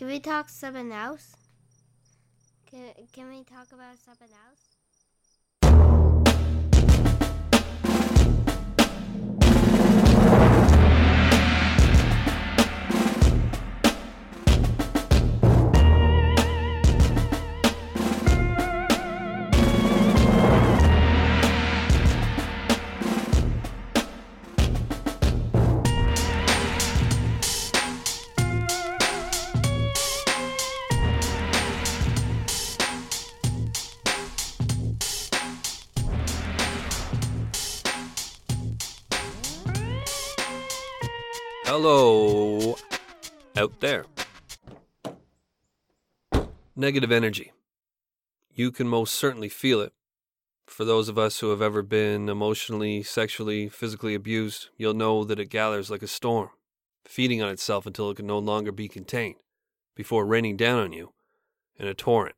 Can we talk something else? Can, can we talk about something else? Out there. Negative energy. You can most certainly feel it. For those of us who have ever been emotionally, sexually, physically abused, you'll know that it gathers like a storm, feeding on itself until it can no longer be contained, before raining down on you in a torrent.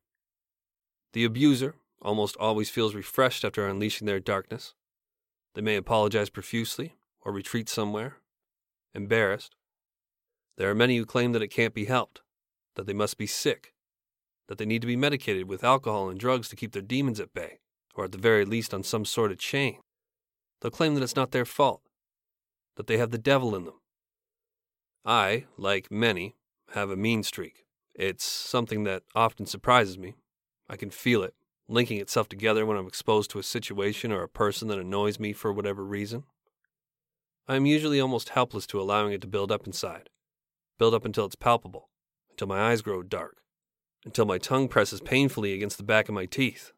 The abuser almost always feels refreshed after unleashing their darkness. They may apologize profusely or retreat somewhere, embarrassed. There are many who claim that it can't be helped, that they must be sick, that they need to be medicated with alcohol and drugs to keep their demons at bay, or at the very least on some sort of chain. They'll claim that it's not their fault, that they have the devil in them. I, like many, have a mean streak. It's something that often surprises me. I can feel it, linking itself together when I'm exposed to a situation or a person that annoys me for whatever reason. I am usually almost helpless to allowing it to build up inside, build up until it's palpable, until my eyes grow dark, until my tongue presses painfully against the back of my teeth.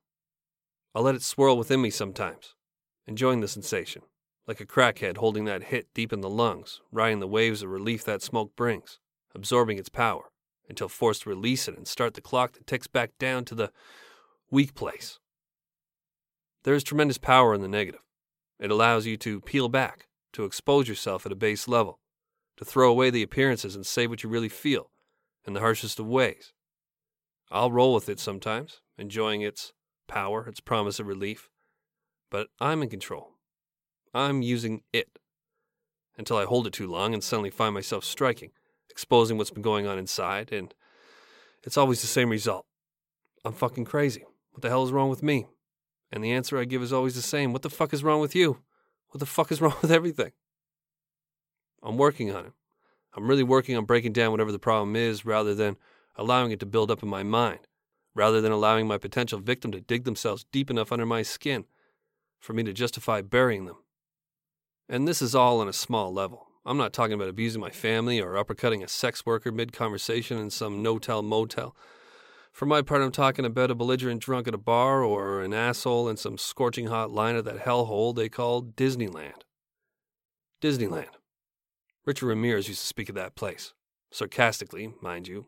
I'll let it swirl within me sometimes, enjoying the sensation, like a crackhead holding that hit deep in the lungs, riding the waves of relief that smoke brings, absorbing its power, until forced to release it and start the clock that ticks back down to the weak place. There is tremendous power in the negative. It allows you to peel back, to expose yourself at a base level, to throw away the appearances and say what you really feel in the harshest of ways. I'll roll with it sometimes, enjoying its power, its promise of relief, but I'm in control. I'm using it until I hold it too long and suddenly find myself striking, exposing what's been going on inside, and it's always the same result. I'm fucking crazy. What the hell is wrong with me? And the answer I give is always the same. What the fuck is wrong with you? What the fuck is wrong with everything? I'm working on it. I'm really working on breaking down whatever the problem is rather than allowing it to build up in my mind, rather than allowing my potential victim to dig themselves deep enough under my skin for me to justify burying them. And this is all on a small level. I'm not talking about abusing my family or uppercutting a sex worker mid conversation in some no tell motel. For my part, I'm talking about a belligerent drunk at a bar or an asshole in some scorching hot line of that hellhole they call Disneyland. Disneyland. Richard Ramirez used to speak of that place. Sarcastically, mind you.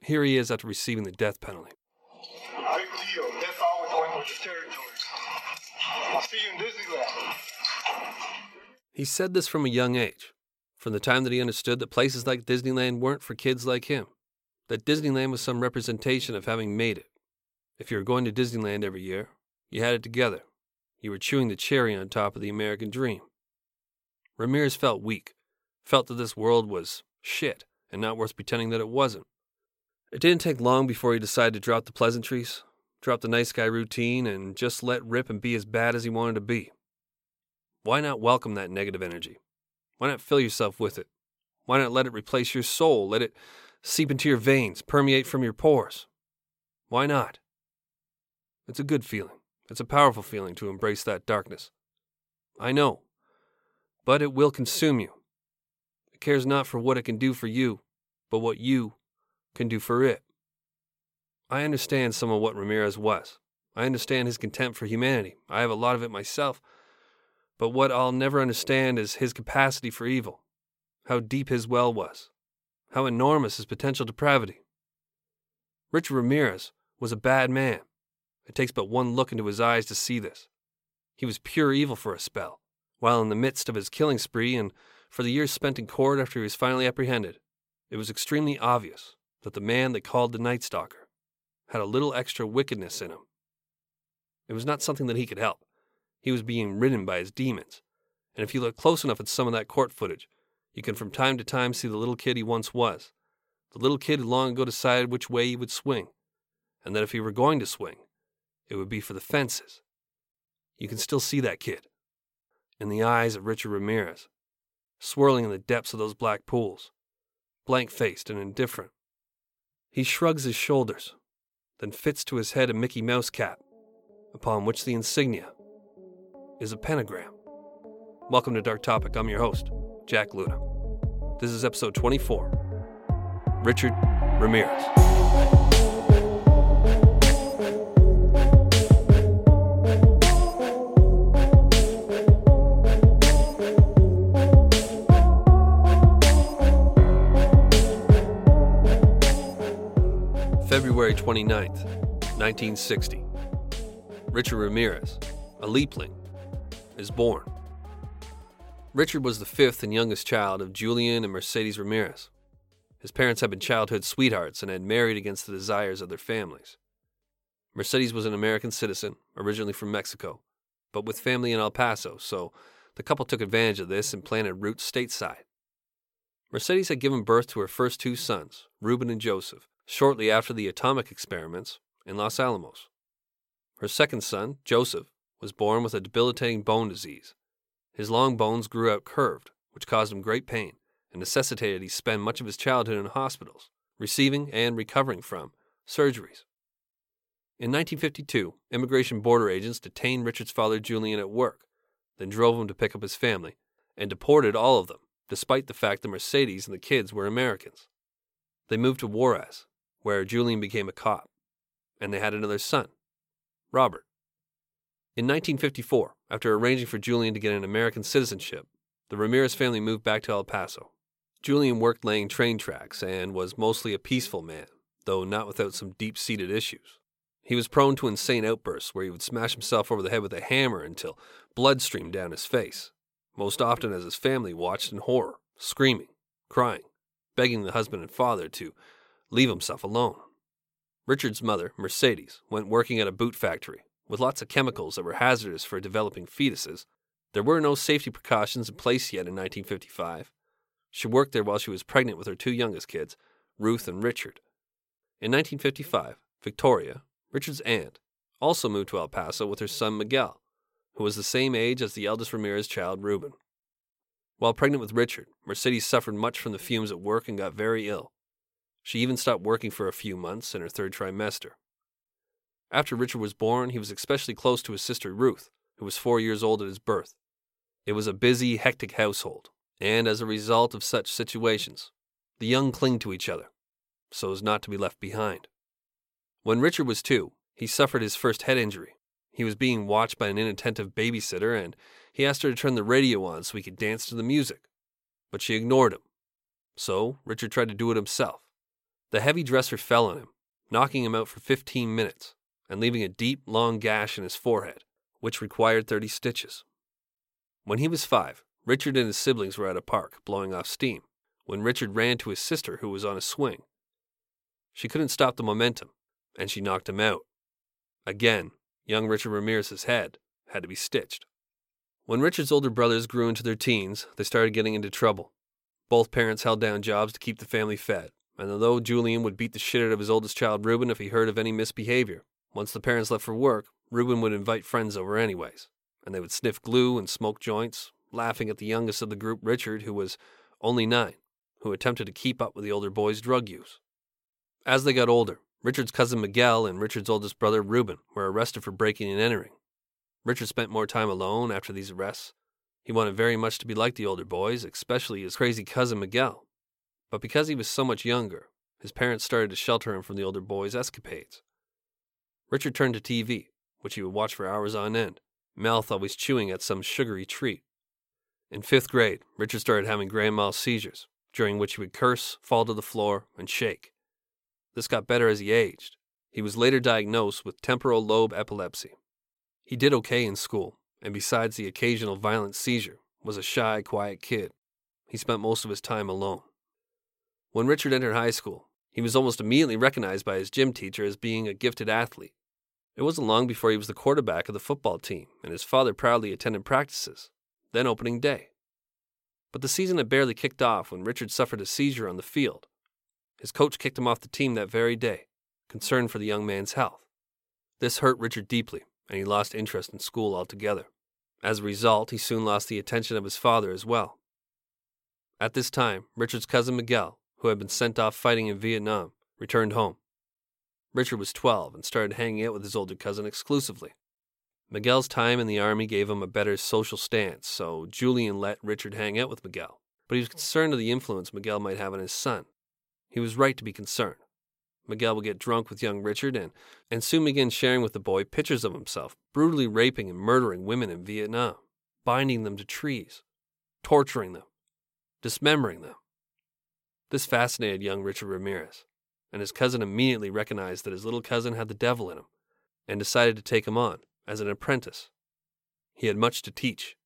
Here he is after receiving the death penalty. Big deal. That's we're going with the territory. I'll see you in Disneyland. He said this from a young age, from the time that he understood that places like Disneyland weren't for kids like him, that Disneyland was some representation of having made it. If you were going to Disneyland every year, you had it together. You were chewing the cherry on top of the American dream. Ramirez felt weak, felt that this world was shit and not worth pretending that it wasn't. It didn't take long before he decided to drop the pleasantries, drop the nice guy routine, and just let rip and be as bad as he wanted to be. Why not welcome that negative energy? Why not fill yourself with it? Why not let it replace your soul? Let it seep into your veins, permeate from your pores? Why not? It's a good feeling. It's a powerful feeling to embrace that darkness. I know. But it will consume you. Cares not for what it can do for you, but what you can do for it. I understand some of what Ramirez was. I understand his contempt for humanity. I have a lot of it myself. But what I'll never understand is his capacity for evil, how deep his well was, how enormous his potential depravity. Richard Ramirez was a bad man. It takes but one look into his eyes to see this. He was pure evil for a spell, while in the midst of his killing spree and for the years spent in court after he was finally apprehended, it was extremely obvious that the man they called the Night Stalker had a little extra wickedness in him. It was not something that he could help. He was being ridden by his demons. And if you look close enough at some of that court footage, you can from time to time see the little kid he once was, the little kid had long ago decided which way he would swing, and that if he were going to swing, it would be for the fences. You can still see that kid in the eyes of Richard Ramirez, swirling in the depths of those black pools, blank faced and indifferent. He shrugs his shoulders, then fits to his head a Mickey Mouse cap, upon which the insignia is a pentagram. Welcome to Dark Topic. I'm your host, Jack Luna. This is episode 24 Richard Ramirez. February 29th, 1960. Richard Ramirez, a leapling, is born. Richard was the fifth and youngest child of Julian and Mercedes Ramirez. His parents had been childhood sweethearts and had married against the desires of their families. Mercedes was an American citizen, originally from Mexico, but with family in El Paso, so the couple took advantage of this and planted roots stateside. Mercedes had given birth to her first two sons, Ruben and Joseph, shortly after the atomic experiments in Los Alamos. Her second son, Joseph, was born with a debilitating bone disease. His long bones grew out curved, which caused him great pain and necessitated he spend much of his childhood in hospitals, receiving and recovering from surgeries. In 1952, immigration border agents detained Richard's father Julian at work, then drove him to pick up his family, and deported all of them, despite the fact that Mercedes and the kids were Americans. They moved to Juarez, where Julian became a cop, and they had another son, Robert. In 1954, after arranging for Julian to get an American citizenship, the Ramirez family moved back to El Paso. Julian worked laying train tracks and was mostly a peaceful man, though not without some deep seated issues. He was prone to insane outbursts where he would smash himself over the head with a hammer until blood streamed down his face, most often as his family watched in horror, screaming, crying, begging the husband and father to leave himself alone. Richard's mother, Mercedes, went working at a boot factory with lots of chemicals that were hazardous for developing fetuses. There were no safety precautions in place yet in 1955. She worked there while she was pregnant with her two youngest kids, Ruth and Richard. In 1955, Victoria, Richard's aunt, also moved to El Paso with her son Miguel, who was the same age as the eldest Ramirez child, Ruben. While pregnant with Richard, Mercedes suffered much from the fumes at work and got very ill. She even stopped working for a few months in her third trimester. After Richard was born, he was especially close to his sister Ruth, who was four years old at his birth. It was a busy, hectic household, and as a result of such situations, the young cling to each other, so as not to be left behind. When Richard was two, he suffered his first head injury. He was being watched by an inattentive babysitter, and he asked her to turn the radio on so he could dance to the music. But she ignored him. So Richard tried to do it himself. The heavy dresser fell on him, knocking him out for 15 minutes and leaving a deep, long gash in his forehead, which required 30 stitches. When he was five, Richard and his siblings were at a park, blowing off steam, when Richard ran to his sister, who was on a swing. She couldn't stop the momentum, and she knocked him out. Again, young Richard Ramirez's head had to be stitched. When Richard's older brothers grew into their teens, they started getting into trouble. Both parents held down jobs to keep the family fed, and although Julian would beat the shit out of his oldest child, Ruben, if he heard of any misbehavior, once the parents left for work, Ruben would invite friends over anyways, and they would sniff glue and smoke joints, laughing at the youngest of the group, Richard, who was only nine, who attempted to keep up with the older boys' drug use. As they got older, Richard's cousin Miguel and Richard's oldest brother, Ruben, were arrested for breaking and entering. Richard spent more time alone after these arrests. He wanted very much to be like the older boys, especially his crazy cousin Miguel, but because he was so much younger, his parents started to shelter him from the older boy's escapades. Richard turned to TV, which he would watch for hours on end, mouth always chewing at some sugary treat. In fifth grade, Richard started having grand mal seizures, during which he would curse, fall to the floor, and shake. This got better as he aged. He was later diagnosed with temporal lobe epilepsy. He did okay in school, and besides the occasional violent seizure, was a shy, quiet kid. He spent most of his time alone. When Richard entered high school, he was almost immediately recognized by his gym teacher as being a gifted athlete. It wasn't long before he was the quarterback of the football team, and his father proudly attended practices, then opening day. But the season had barely kicked off when Richard suffered a seizure on the field. His coach kicked him off the team that very day, concerned for the young man's health. This hurt Richard deeply, and he lost interest in school altogether. As a result, he soon lost the attention of his father as well. At this time, Richard's cousin Miguel, who had been sent off fighting in Vietnam, returned home. Richard was 12 and started hanging out with his older cousin exclusively. Miguel's time in the army gave him a better social stance, so Julian let Richard hang out with Miguel, but he was hmm. concerned of the influence Miguel might have on his son. He was right to be concerned. Miguel would get drunk with young Richard and, and soon begin sharing with the boy pictures of himself brutally raping and murdering women in Vietnam, binding them to trees, torturing them, dismembering them. This fascinated young Richard Ramirez, and his cousin immediately recognized that his little cousin had the devil in him and decided to take him on as an apprentice. He had much to teach,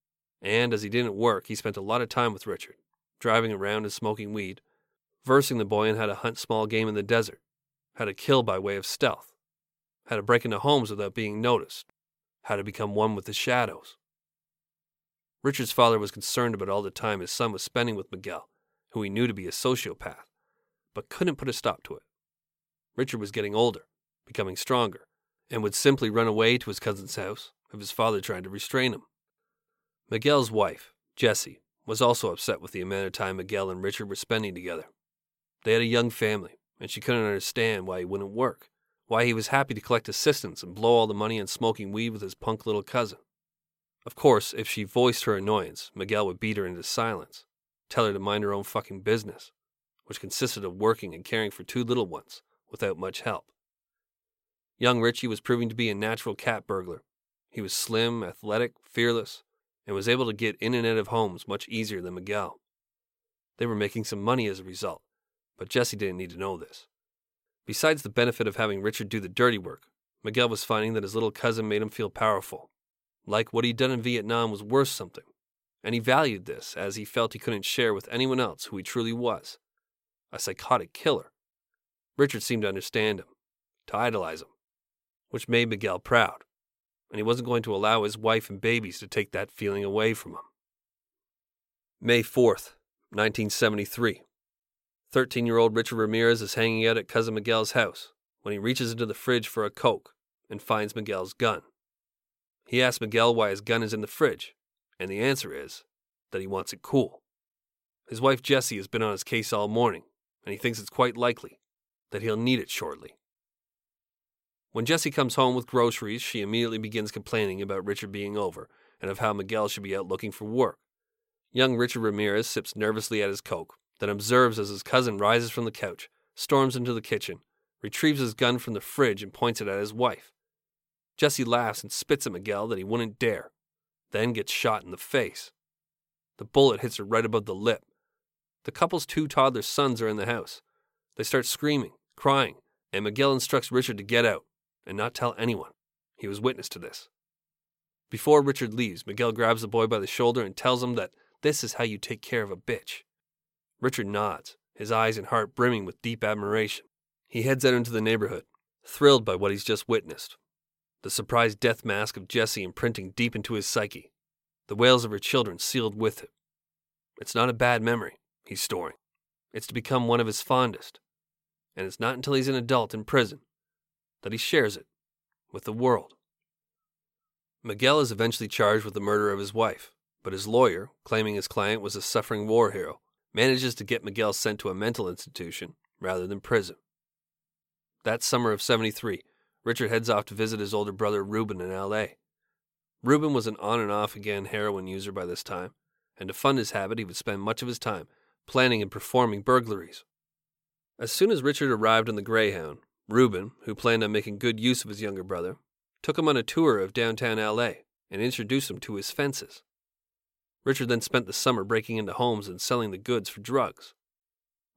and as he didn't work, he spent a lot of time with Richard, driving around and smoking weed, versing the boy in how to hunt small game in the desert, how to kill by way of stealth, how to break into homes without being noticed, how to become one with the shadows. Richard's father was concerned about all the time his son was spending with Miguel, who he knew to be a sociopath, but couldn't put a stop to it. Richard was getting older, becoming stronger, and would simply run away to his cousin's house if his father tried to restrain him. Miguel's wife, Jessie, was also upset with the amount of time Miguel and Richard were spending together. They had a young family, and she couldn't understand why he wouldn't work, why he was happy to collect assistance and blow all the money on smoking weed with his punk little cousin. Of course, if she voiced her annoyance, Miguel would beat her into silence, tell her to mind her own fucking business, which consisted of working and caring for two little ones without much help. Young Richie was proving to be a natural cat burglar. He was slim, athletic, fearless, and was able to get in and out of homes much easier than Miguel. They were making some money as a result, but Jesse didn't need to know this. Besides the benefit of having Richard do the dirty work, Miguel was finding that his little cousin made him feel powerful, like what he'd done in Vietnam was worth something, and he valued this as he felt he couldn't share with anyone else who he truly was a psychotic killer. Richard seemed to understand him, to idolize him, which made Miguel proud, and he wasn't going to allow his wife and babies to take that feeling away from him. May 4th, 1973. 13 year old Richard Ramirez is hanging out at Cousin Miguel's house when he reaches into the fridge for a Coke and finds Miguel's gun. He asks Miguel why his gun is in the fridge, and the answer is that he wants it cool. His wife Jessie has been on his case all morning, and he thinks it's quite likely that he'll need it shortly. When Jessie comes home with groceries, she immediately begins complaining about Richard being over and of how Miguel should be out looking for work. Young Richard Ramirez sips nervously at his Coke, then observes as his cousin rises from the couch, storms into the kitchen, retrieves his gun from the fridge, and points it at his wife. Jessie laughs and spits at Miguel that he wouldn't dare, then gets shot in the face. The bullet hits her right above the lip. The couple's two toddler sons are in the house. They start screaming, crying, and Miguel instructs Richard to get out and not tell anyone. He was witness to this. Before Richard leaves, Miguel grabs the boy by the shoulder and tells him that this is how you take care of a bitch. Richard nods, his eyes and heart brimming with deep admiration. He heads out into the neighborhood, thrilled by what he's just witnessed. The surprised death mask of Jesse imprinting deep into his psyche, the wails of her children sealed with it. It's not a bad memory he's storing. It's to become one of his fondest. And it's not until he's an adult in prison that he shares it with the world. Miguel is eventually charged with the murder of his wife, but his lawyer, claiming his client was a suffering war hero, manages to get Miguel sent to a mental institution rather than prison. That summer of 73, Richard heads off to visit his older brother Ruben in LA. Ruben was an on and off again heroin user by this time, and to fund his habit, he would spend much of his time planning and performing burglaries. As soon as Richard arrived on the Greyhound, Ruben, who planned on making good use of his younger brother, took him on a tour of downtown LA and introduced him to his fences. Richard then spent the summer breaking into homes and selling the goods for drugs.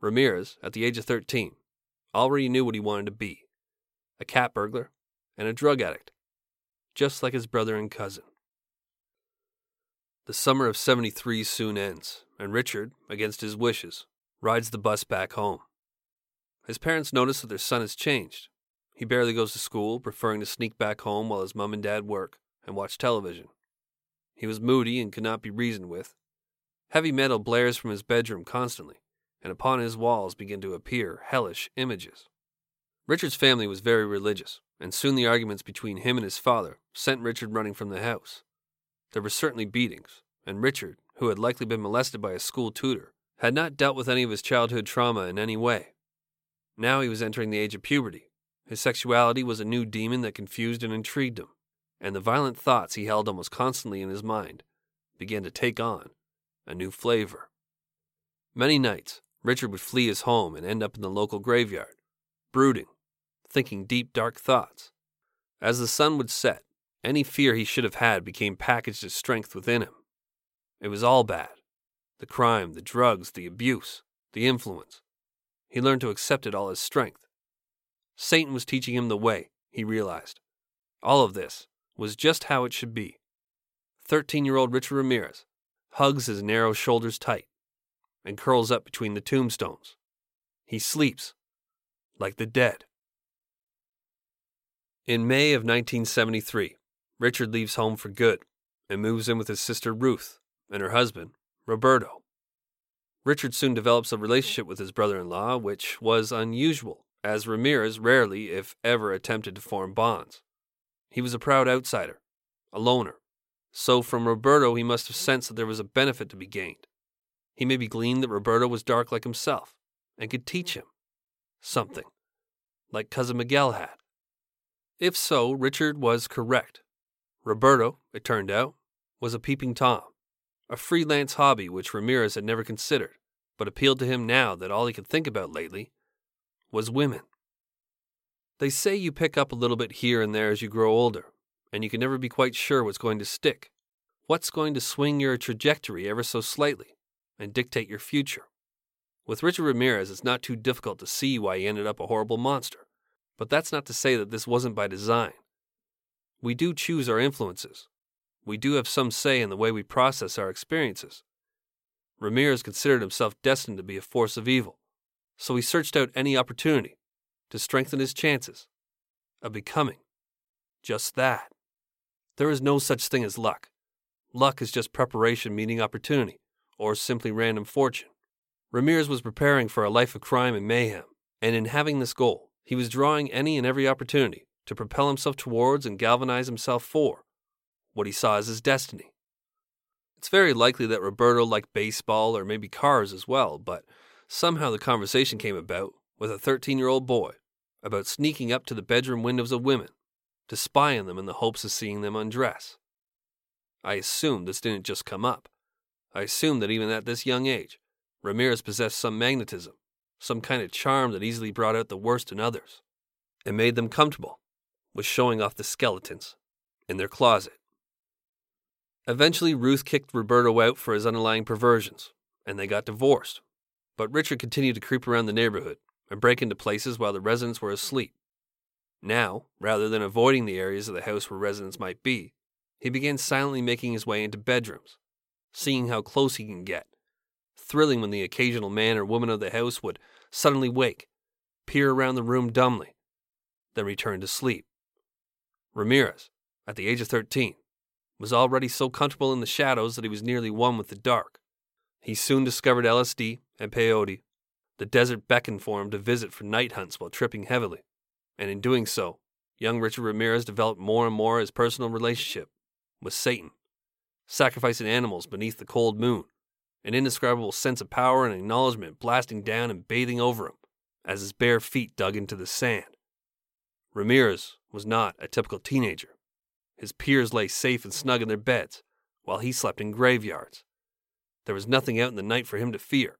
Ramirez, at the age of 13, already knew what he wanted to be a cat burglar and a drug addict, just like his brother and cousin. The summer of 73 soon ends, and Richard, against his wishes, rides the bus back home. His parents notice that their son has changed. He barely goes to school, preferring to sneak back home while his mom and dad work and watch television. He was moody and could not be reasoned with. Heavy metal blares from his bedroom constantly, and upon his walls begin to appear hellish images. Richard's family was very religious, and soon the arguments between him and his father sent Richard running from the house. There were certainly beatings, and Richard, who had likely been molested by a school tutor, had not dealt with any of his childhood trauma in any way. Now he was entering the age of puberty. His sexuality was a new demon that confused and intrigued him, and the violent thoughts he held almost constantly in his mind began to take on a new flavor. Many nights, Richard would flee his home and end up in the local graveyard, brooding, thinking deep, dark thoughts. As the sun would set, any fear he should have had became packaged as strength within him. It was all bad the crime, the drugs, the abuse, the influence. He learned to accept it all as strength. Satan was teaching him the way, he realized. All of this was just how it should be. 13 year old Richard Ramirez hugs his narrow shoulders tight and curls up between the tombstones. He sleeps like the dead. In May of 1973, Richard leaves home for good and moves in with his sister Ruth and her husband, Roberto. Richard soon develops a relationship with his brother in law, which was unusual, as Ramirez rarely, if ever, attempted to form bonds. He was a proud outsider, a loner. So from Roberto, he must have sensed that there was a benefit to be gained. He maybe gleaned that Roberto was dark like himself and could teach him something, like Cousin Miguel had. If so, Richard was correct. Roberto, it turned out, was a peeping Tom a freelance hobby which Ramirez had never considered, but appealed to him now that all he could think about lately was women. They say you pick up a little bit here and there as you grow older, and you can never be quite sure what's going to stick, what's going to swing your trajectory ever so slightly and dictate your future. With Richard Ramirez, it's not too difficult to see why he ended up a horrible monster, but that's not to say that this wasn't by design. We do choose our influences, we do have some say in the way we process our experiences. Ramirez considered himself destined to be a force of evil, so he searched out any opportunity to strengthen his chances of becoming just that. There is no such thing as luck. Luck is just preparation meeting opportunity, or simply random fortune. Ramirez was preparing for a life of crime and mayhem, and in having this goal, he was drawing any and every opportunity to propel himself towards and galvanize himself for what he saw as his destiny. It's very likely that Roberto liked baseball or maybe cars as well, but somehow the conversation came about with a 13 year old boy about sneaking up to the bedroom windows of women to spy on them in the hopes of seeing them undress. I assumed this didn't just come up. I assumed that even at this young age, Ramirez possessed some magnetism, some kind of charm that easily brought out the worst in others and made them comfortable with showing off the skeletons in their closet. Eventually, Ruth kicked Roberto out for his underlying perversions, and they got divorced. But Richard continued to creep around the neighborhood and break into places while the residents were asleep. Now, rather than avoiding the areas of the house where residents might be, he began silently making his way into bedrooms, seeing how close he can get, thrilling when the occasional man or woman of the house would suddenly wake, peer around the room dumbly, then return to sleep. Ramirez, at the age of 13, was already so comfortable in the shadows that he was nearly one with the dark. He soon discovered LSD and peyote. The desert beckoned for him to visit for night hunts while tripping heavily, and in doing so, young Richard Ramirez developed more and more his personal relationship with Satan, sacrificing animals beneath the cold moon, an indescribable sense of power and acknowledgement blasting down and bathing over him as his bare feet dug into the sand. Ramirez was not a typical teenager. His peers lay safe and snug in their beds, while he slept in graveyards. There was nothing out in the night for him to fear.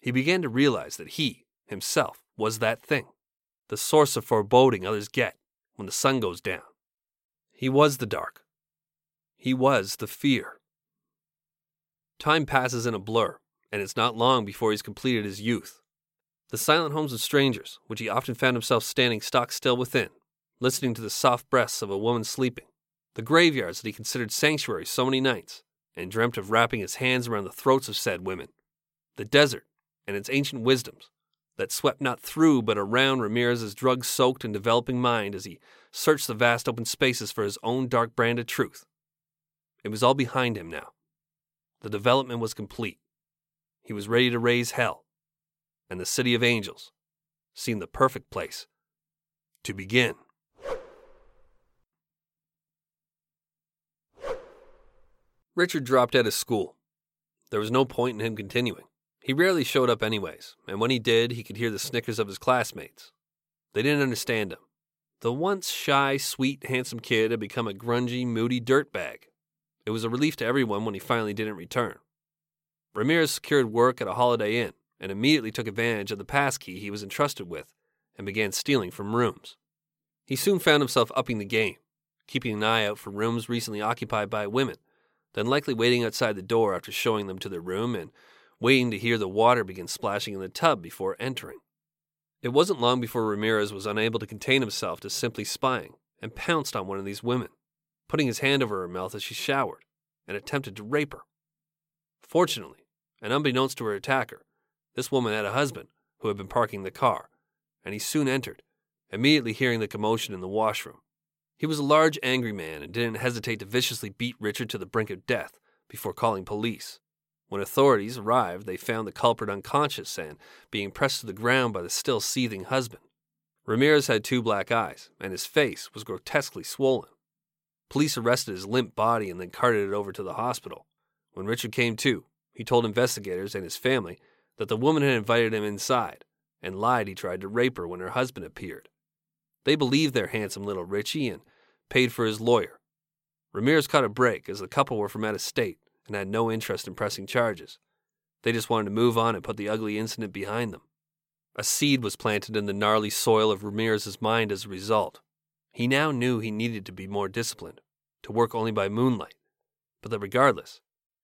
He began to realize that he, himself, was that thing, the source of foreboding others get when the sun goes down. He was the dark. He was the fear. Time passes in a blur, and it's not long before he's completed his youth. The silent homes of strangers, which he often found himself standing stock still within, listening to the soft breaths of a woman sleeping, the graveyards that he considered sanctuaries so many nights, and dreamt of wrapping his hands around the throats of said women. The desert and its ancient wisdoms that swept not through but around Ramirez's drug soaked and developing mind as he searched the vast open spaces for his own dark brand of truth. It was all behind him now. The development was complete. He was ready to raise hell, and the City of Angels seemed the perfect place to begin. Richard dropped out of school. There was no point in him continuing. He rarely showed up, anyways, and when he did, he could hear the snickers of his classmates. They didn't understand him. The once shy, sweet, handsome kid had become a grungy, moody dirtbag. It was a relief to everyone when he finally didn't return. Ramirez secured work at a Holiday Inn and immediately took advantage of the passkey he was entrusted with and began stealing from rooms. He soon found himself upping the game, keeping an eye out for rooms recently occupied by women, then likely waiting outside the door after showing them to their room and waiting to hear the water begin splashing in the tub before entering. It wasn't long before Ramirez was unable to contain himself to simply spying and pounced on one of these women, putting his hand over her mouth as she showered and attempted to rape her. Fortunately, and unbeknownst to her attacker, this woman had a husband who had been parking the car, and he soon entered, immediately hearing the commotion in the washroom. He was a large, angry man and didn't hesitate to viciously beat Richard to the brink of death before calling police. When authorities arrived, they found the culprit unconscious and being pressed to the ground by the still seething husband. Ramirez had two black eyes, and his face was grotesquely swollen. Police arrested his limp body and then carted it over to the hospital. When Richard came to, he told investigators and his family that the woman had invited him inside and lied he tried to rape her when her husband appeared. They believed their handsome little Richie and paid for his lawyer. Ramirez caught a break as the couple were from out of state and had no interest in pressing charges. They just wanted to move on and put the ugly incident behind them. A seed was planted in the gnarly soil of Ramirez's mind as a result. He now knew he needed to be more disciplined, to work only by moonlight, but that regardless,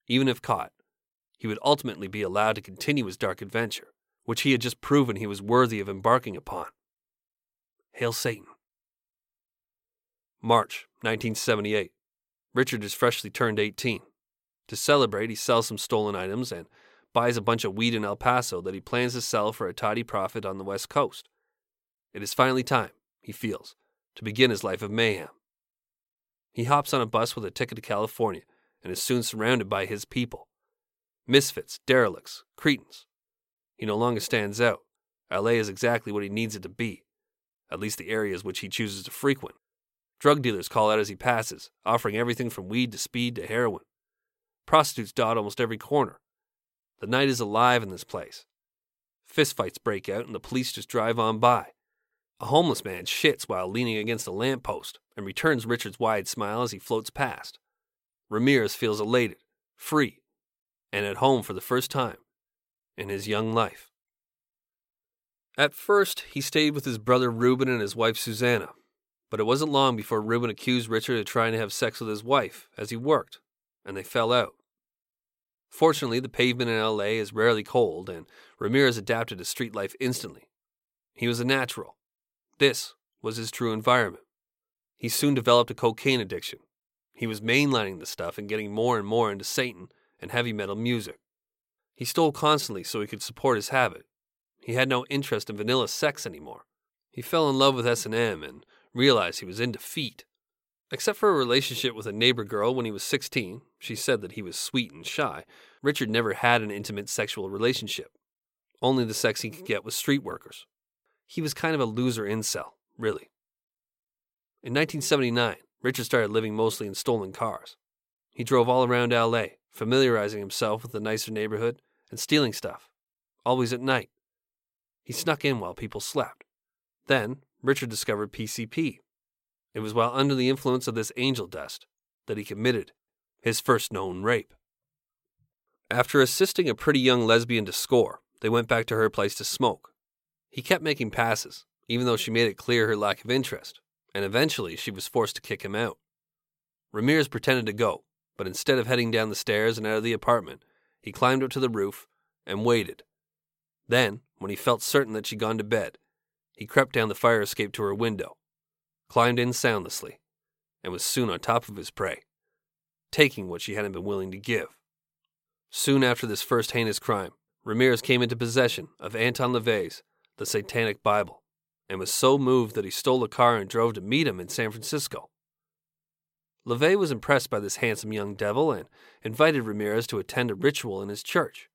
even if caught, he would ultimately be allowed to continue his dark adventure, which he had just proven he was worthy of embarking upon. Hail Satan. March 1978. Richard is freshly turned 18. To celebrate, he sells some stolen items and buys a bunch of weed in El Paso that he plans to sell for a tidy profit on the West Coast. It is finally time, he feels, to begin his life of mayhem. He hops on a bus with a ticket to California and is soon surrounded by his people misfits, derelicts, cretins. He no longer stands out. LA is exactly what he needs it to be, at least the areas which he chooses to frequent. Drug dealers call out as he passes, offering everything from weed to speed to heroin. Prostitutes dot almost every corner. The night is alive in this place. Fistfights break out and the police just drive on by. A homeless man shits while leaning against a lamppost and returns Richard's wide smile as he floats past. Ramirez feels elated, free, and at home for the first time in his young life. At first, he stayed with his brother Ruben and his wife Susanna, but it wasn't long before Ruben accused Richard of trying to have sex with his wife as he worked, and they fell out. Fortunately, the pavement in LA is rarely cold, and Ramirez adapted to street life instantly. He was a natural. This was his true environment. He soon developed a cocaine addiction. He was mainlining the stuff and getting more and more into Satan and heavy metal music. He stole constantly so he could support his habit. He had no interest in vanilla sex anymore. He fell in love with S&M and realized he was in defeat. Except for a relationship with a neighbor girl when he was 16, she said that he was sweet and shy. Richard never had an intimate sexual relationship. Only the sex he could get was street workers. He was kind of a loser incel, really. In 1979, Richard started living mostly in stolen cars. He drove all around LA, familiarizing himself with the nicer neighborhood and stealing stuff, always at night. He snuck in while people slept. Then, Richard discovered PCP, it was while under the influence of this angel dust that he committed his first known rape. After assisting a pretty young lesbian to score, they went back to her place to smoke. He kept making passes, even though she made it clear her lack of interest, and eventually she was forced to kick him out. Ramirez pretended to go, but instead of heading down the stairs and out of the apartment, he climbed up to the roof and waited. Then, when he felt certain that she'd gone to bed, he crept down the fire escape to her window climbed in soundlessly, and was soon on top of his prey, taking what she hadn't been willing to give. Soon after this first heinous crime, Ramirez came into possession of Anton LaVey's The Satanic Bible, and was so moved that he stole a car and drove to meet him in San Francisco. LaVey was impressed by this handsome young devil and invited Ramirez to attend a ritual in his church.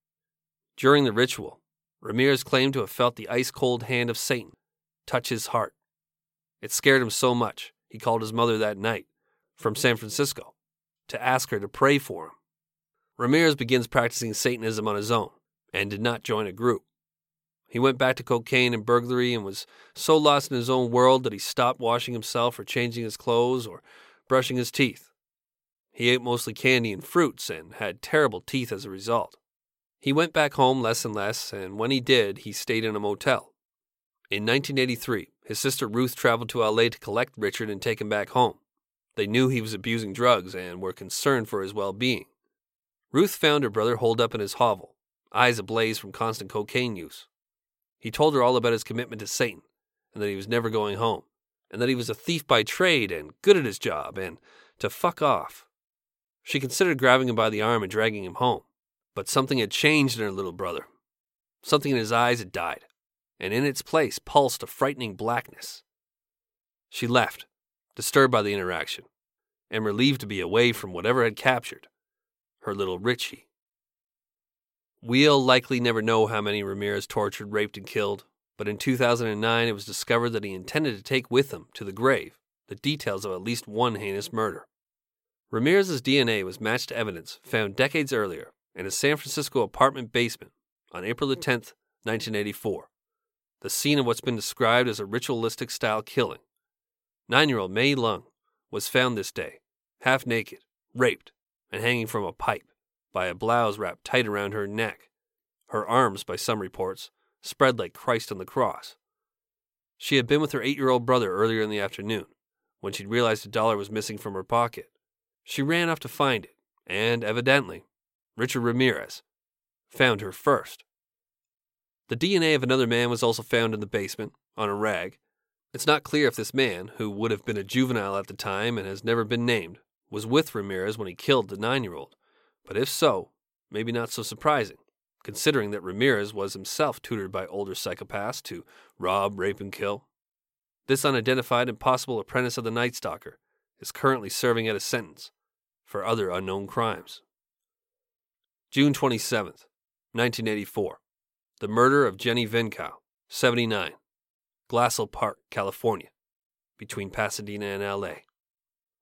During the ritual, Ramirez claimed to have felt the ice cold hand of Satan touch his heart. It scared him so much, he called his mother that night from San Francisco to ask her to pray for him. Ramirez begins practicing Satanism on his own and did not join a group. He went back to cocaine and burglary and was so lost in his own world that he stopped washing himself or changing his clothes or brushing his teeth. He ate mostly candy and fruits and had terrible teeth as a result. He went back home less and less, and when he did, he stayed in a motel. In 1983, his sister Ruth traveled to LA to collect Richard and take him back home. They knew he was abusing drugs and were concerned for his well being. Ruth found her brother holed up in his hovel, eyes ablaze from constant cocaine use. He told her all about his commitment to Satan, and that he was never going home, and that he was a thief by trade and good at his job, and to fuck off. She considered grabbing him by the arm and dragging him home, but something had changed in her little brother. Something in his eyes had died, and in its place pulsed a frightening blackness. She left, disturbed by the interaction, and relieved to be away from whatever had captured her little Richie. We'll likely never know how many Ramirez tortured, raped, and killed, but in 2009 it was discovered that he intended to take with him to the grave the details of at least one heinous murder. Ramirez's DNA was matched to evidence found decades earlier in a San Francisco apartment basement on April 10, 1984, the scene of what's been described as a ritualistic style killing. Nine year old Mei Leung was found this day, half naked, raped, and hanging from a pipe by a blouse wrapped tight around her neck. Her arms, by some reports, spread like Christ on the cross. She had been with her eight year old brother earlier in the afternoon when she'd realized a dollar was missing from her pocket. She ran off to find it, and evidently, Richard Ramirez found her first. The DNA of another man was also found in the basement, on a rag. It's not clear if this man, who would have been a juvenile at the time and has never been named, was with Ramirez when he killed the nine year old, but if so, maybe not so surprising, considering that Ramirez was himself tutored by older psychopaths to rob, rape, and kill. This unidentified and possible apprentice of the Night Stalker is currently serving a sentence for other unknown crimes. June 27th, 1984. The murder of Jenny Vincow, 79, Glassell Park, California, between Pasadena and LA.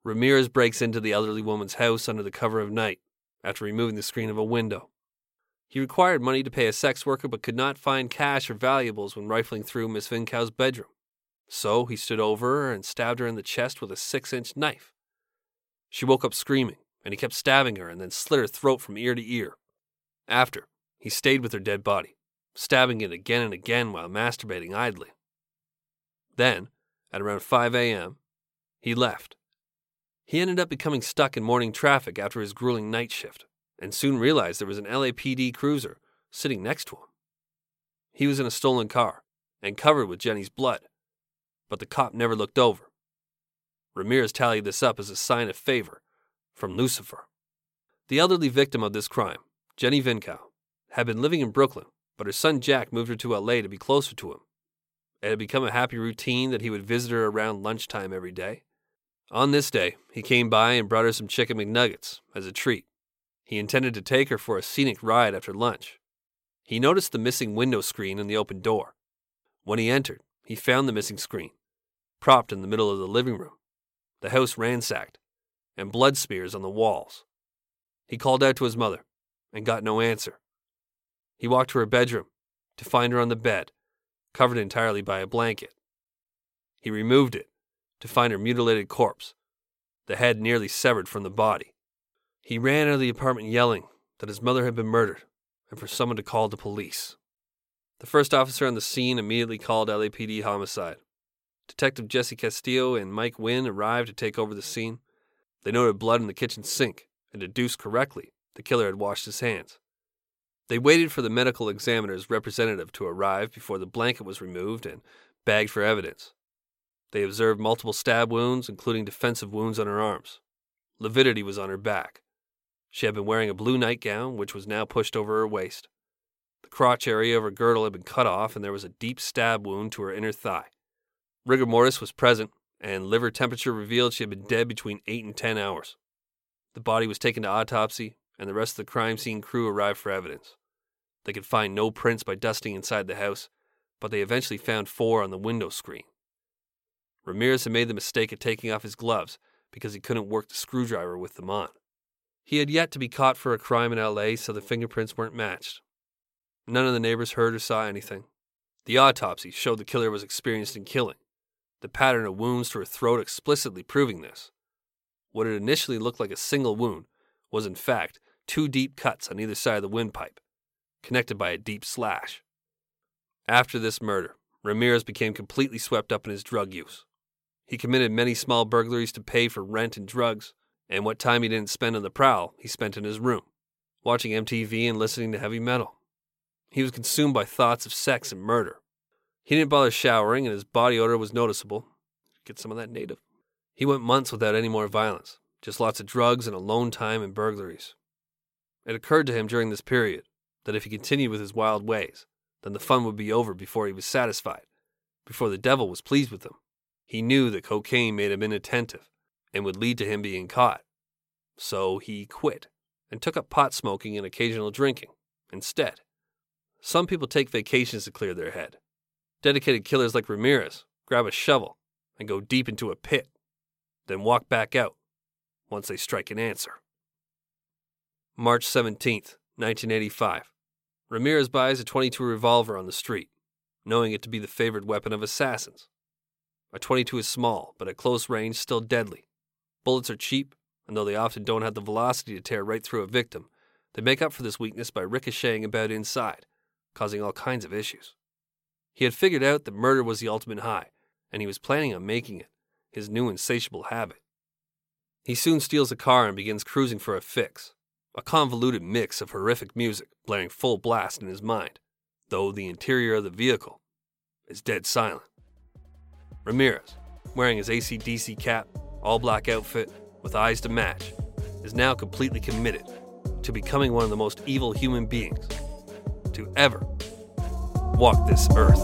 Ramirez breaks into the elderly woman's house under the cover of night after removing the screen of a window. He required money to pay a sex worker but could not find cash or valuables when rifling through Miss Vincow's bedroom. So he stood over her and stabbed her in the chest with a six inch knife. She woke up screaming, and he kept stabbing her and then slit her throat from ear to ear. After, he stayed with her dead body, stabbing it again and again while masturbating idly. Then, at around 5 a.m., he left. He ended up becoming stuck in morning traffic after his grueling night shift, and soon realized there was an LAPD cruiser sitting next to him. He was in a stolen car and covered with Jenny's blood but the cop never looked over. Ramirez tallied this up as a sign of favor from Lucifer. The elderly victim of this crime, Jenny Vincow, had been living in Brooklyn, but her son Jack moved her to LA to be closer to him. It had become a happy routine that he would visit her around lunchtime every day. On this day, he came by and brought her some chicken McNuggets as a treat. He intended to take her for a scenic ride after lunch. He noticed the missing window screen in the open door. When he entered, he found the missing screen propped in the middle of the living room, the house ransacked, and blood smears on the walls. He called out to his mother and got no answer. He walked to her bedroom to find her on the bed, covered entirely by a blanket. He removed it to find her mutilated corpse, the head nearly severed from the body. He ran out of the apartment yelling that his mother had been murdered and for someone to call the police. The first officer on the scene immediately called LAPD homicide. Detective Jesse Castillo and Mike Wynn arrived to take over the scene. They noted blood in the kitchen sink and deduced correctly the killer had washed his hands. They waited for the medical examiner's representative to arrive before the blanket was removed and bagged for evidence. They observed multiple stab wounds, including defensive wounds on her arms. Lividity was on her back. She had been wearing a blue nightgown, which was now pushed over her waist. The crotch area of her girdle had been cut off, and there was a deep stab wound to her inner thigh. Rigor mortis was present, and liver temperature revealed she had been dead between 8 and 10 hours. The body was taken to autopsy, and the rest of the crime scene crew arrived for evidence. They could find no prints by dusting inside the house, but they eventually found four on the window screen. Ramirez had made the mistake of taking off his gloves because he couldn't work the screwdriver with them on. He had yet to be caught for a crime in LA, so the fingerprints weren't matched. None of the neighbors heard or saw anything. The autopsy showed the killer was experienced in killing, the pattern of wounds to her throat explicitly proving this. What had initially looked like a single wound was, in fact, two deep cuts on either side of the windpipe, connected by a deep slash. After this murder, Ramirez became completely swept up in his drug use. He committed many small burglaries to pay for rent and drugs, and what time he didn't spend on the prowl, he spent in his room, watching MTV and listening to heavy metal. He was consumed by thoughts of sex and murder. He didn't bother showering, and his body odor was noticeable. Get some of that native. He went months without any more violence, just lots of drugs and alone time and burglaries. It occurred to him during this period that if he continued with his wild ways, then the fun would be over before he was satisfied, before the devil was pleased with him. He knew that cocaine made him inattentive and would lead to him being caught. So he quit and took up pot smoking and occasional drinking instead. Some people take vacations to clear their head. Dedicated killers like Ramirez grab a shovel and go deep into a pit, then walk back out once they strike an answer. March 17th, 1985. Ramirez buys a 22 revolver on the street, knowing it to be the favored weapon of assassins. A 22 is small, but at close range still deadly. Bullets are cheap, and though they often don't have the velocity to tear right through a victim, they make up for this weakness by ricocheting about inside, causing all kinds of issues. He had figured out that murder was the ultimate high, and he was planning on making it, his new insatiable habit. He soon steals a car and begins cruising for a fix, a convoluted mix of horrific music blaring full blast in his mind, though the interior of the vehicle is dead silent. Ramirez, wearing his ACDC cap, all black outfit, with eyes to match, is now completely committed to becoming one of the most evil human beings to ever walk this earth.